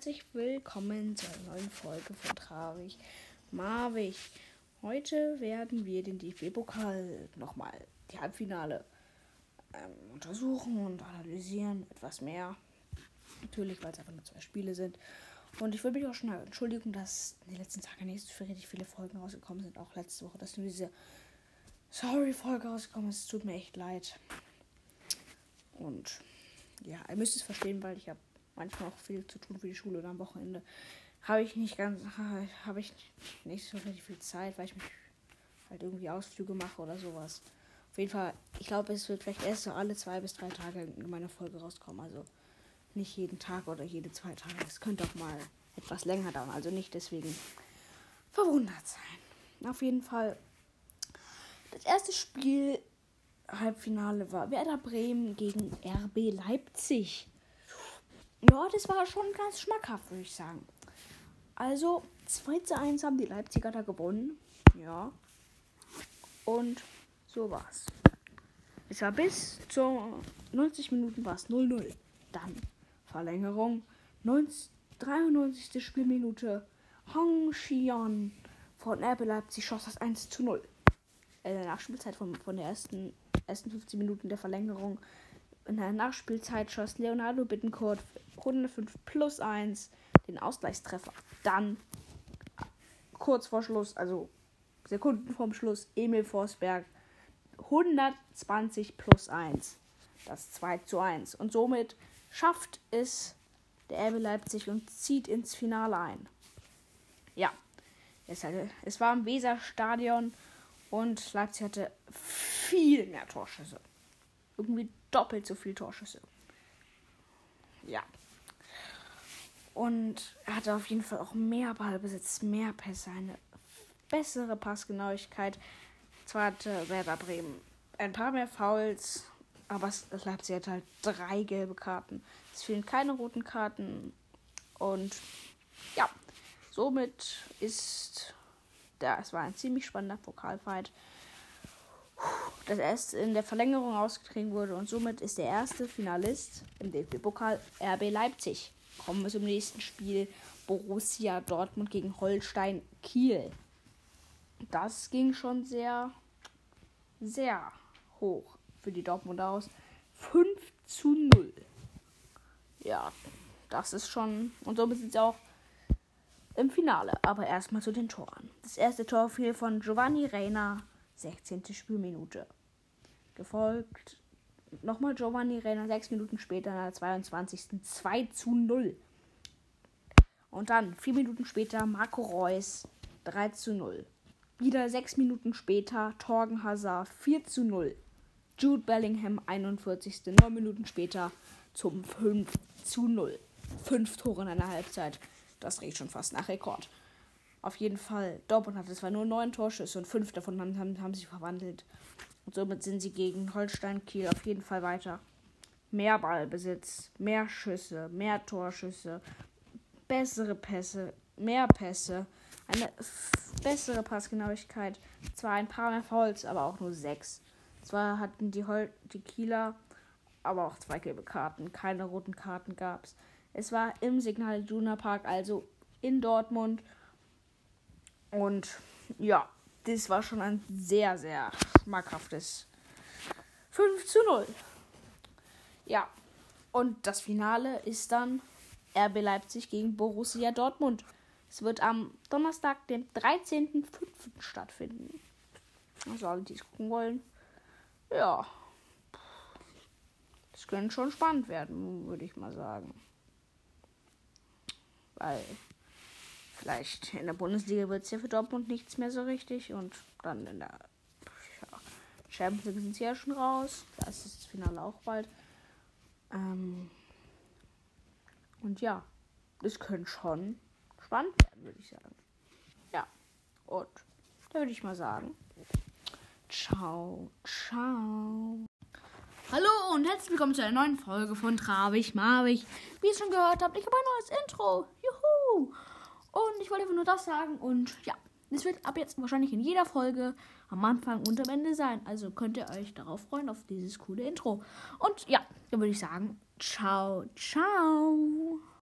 Herzlich willkommen zu einer neuen Folge von Traurig Marvig. Heute werden wir den DFB-Pokal nochmal, die Halbfinale, ähm, untersuchen und analysieren. Etwas mehr. Natürlich, weil es einfach nur zwei Spiele sind. Und ich würde mich auch schon entschuldigen, dass in den letzten Tagen nicht so richtig viele Folgen rausgekommen sind. Auch letzte Woche, dass nur diese Sorry-Folge rausgekommen ist. Es tut mir echt leid. Und ja, ihr müsst es verstehen, weil ich habe manchmal auch viel zu tun für die Schule oder am Wochenende. Habe ich nicht ganz, habe ich nicht so richtig viel Zeit, weil ich mich halt irgendwie Ausflüge mache oder sowas. Auf jeden Fall, ich glaube, es wird vielleicht erst so alle zwei bis drei Tage in meiner Folge rauskommen. Also nicht jeden Tag oder jede zwei Tage. Es könnte auch mal etwas länger dauern. Also nicht deswegen verwundert sein. Auf jeden Fall, das erste Spiel Halbfinale war Werder Bremen gegen RB Leipzig. Ja, das war schon ganz schmackhaft, würde ich sagen. Also, 2 zu 1 haben die Leipziger da gewonnen. Ja. Und so war's. Es war bis zu 90 Minuten war es 0-0. Dann Verlängerung. 90, 93. Spielminute. Hong Xian von RB Leipzig schoss das 1 zu 0. In der Nachspielzeit von, von der ersten, ersten 15 Minuten der Verlängerung in der Nachspielzeit schoss Leonardo Bittencourt 105 plus 1 den Ausgleichstreffer. Dann kurz vor Schluss, also Sekunden vorm Schluss, Emil Forsberg 120 plus 1. Das 2 zu 1. Und somit schafft es der RB Leipzig und zieht ins Finale ein. Ja, es, hatte, es war im Weserstadion und Leipzig hatte viel mehr Torschüsse irgendwie doppelt so viel Torschüsse. Ja. Und er hatte auf jeden Fall auch mehr Ballbesitz, mehr Pässe, eine bessere Passgenauigkeit. Zwar hatte Werder Bremen ein paar mehr Fouls, aber Leipzig hat halt drei gelbe Karten. Es fehlen keine roten Karten. Und ja, somit ist es war ein ziemlich spannender Pokalfight das erst in der Verlängerung ausgetragen wurde und somit ist der erste Finalist im DFB-Pokal RB Leipzig. Kommen wir zum nächsten Spiel. Borussia Dortmund gegen Holstein Kiel. Das ging schon sehr, sehr hoch für die Dortmund aus. 5 zu 0. Ja, das ist schon. Und somit sind sie auch im Finale. Aber erstmal zu den Toren. Das erste Tor fiel von Giovanni Reina 16. Spielminute. Gefolgt nochmal Giovanni Renner, 6 Minuten später in der 22. 2 zu 0. Und dann 4 Minuten später Marco Reus 3 zu 0. Wieder 6 Minuten später Torgen Hazard 4 zu 0. Jude Bellingham 41. 9 Minuten später zum 5 zu 0. 5 Tore in einer Halbzeit. Das riecht schon fast nach Rekord. Auf jeden Fall, Dortmund hatte zwar nur neun Torschüsse und fünf davon haben, haben, haben sie verwandelt. Und somit sind sie gegen Holstein Kiel auf jeden Fall weiter. Mehr Ballbesitz, mehr Schüsse, mehr Torschüsse, bessere Pässe, mehr Pässe, eine bessere Passgenauigkeit. Zwar ein paar mehr Fouls, aber auch nur sechs. Zwar hatten die, Hol die Kieler aber auch zwei gelbe Karten. Keine roten Karten gab es. Es war im Signal Iduna Park, also in Dortmund. Und ja, das war schon ein sehr, sehr schmackhaftes 5 zu 0. Ja, und das Finale ist dann RB Leipzig gegen Borussia Dortmund. Es wird am Donnerstag, dem 13.05. stattfinden. Also alle, die es gucken wollen. Ja. Das könnte schon spannend werden, würde ich mal sagen. Weil Vielleicht in der Bundesliga wird es ja für Dortmund nichts mehr so richtig. Und dann in der Champions League sind sie ja schon raus. Da ist das Finale auch bald. Ähm, und ja, das könnte schon spannend werden, würde ich sagen. Ja, und da würde ich mal sagen, ciao, ciao. Hallo und herzlich willkommen zu einer neuen Folge von Travig Marvig. Wie ihr schon gehört habt, ich habe ein neues Intro. Juhu! Und ich wollte einfach nur das sagen. Und ja, es wird ab jetzt wahrscheinlich in jeder Folge am Anfang und am Ende sein. Also könnt ihr euch darauf freuen, auf dieses coole Intro. Und ja, dann würde ich sagen, ciao, ciao.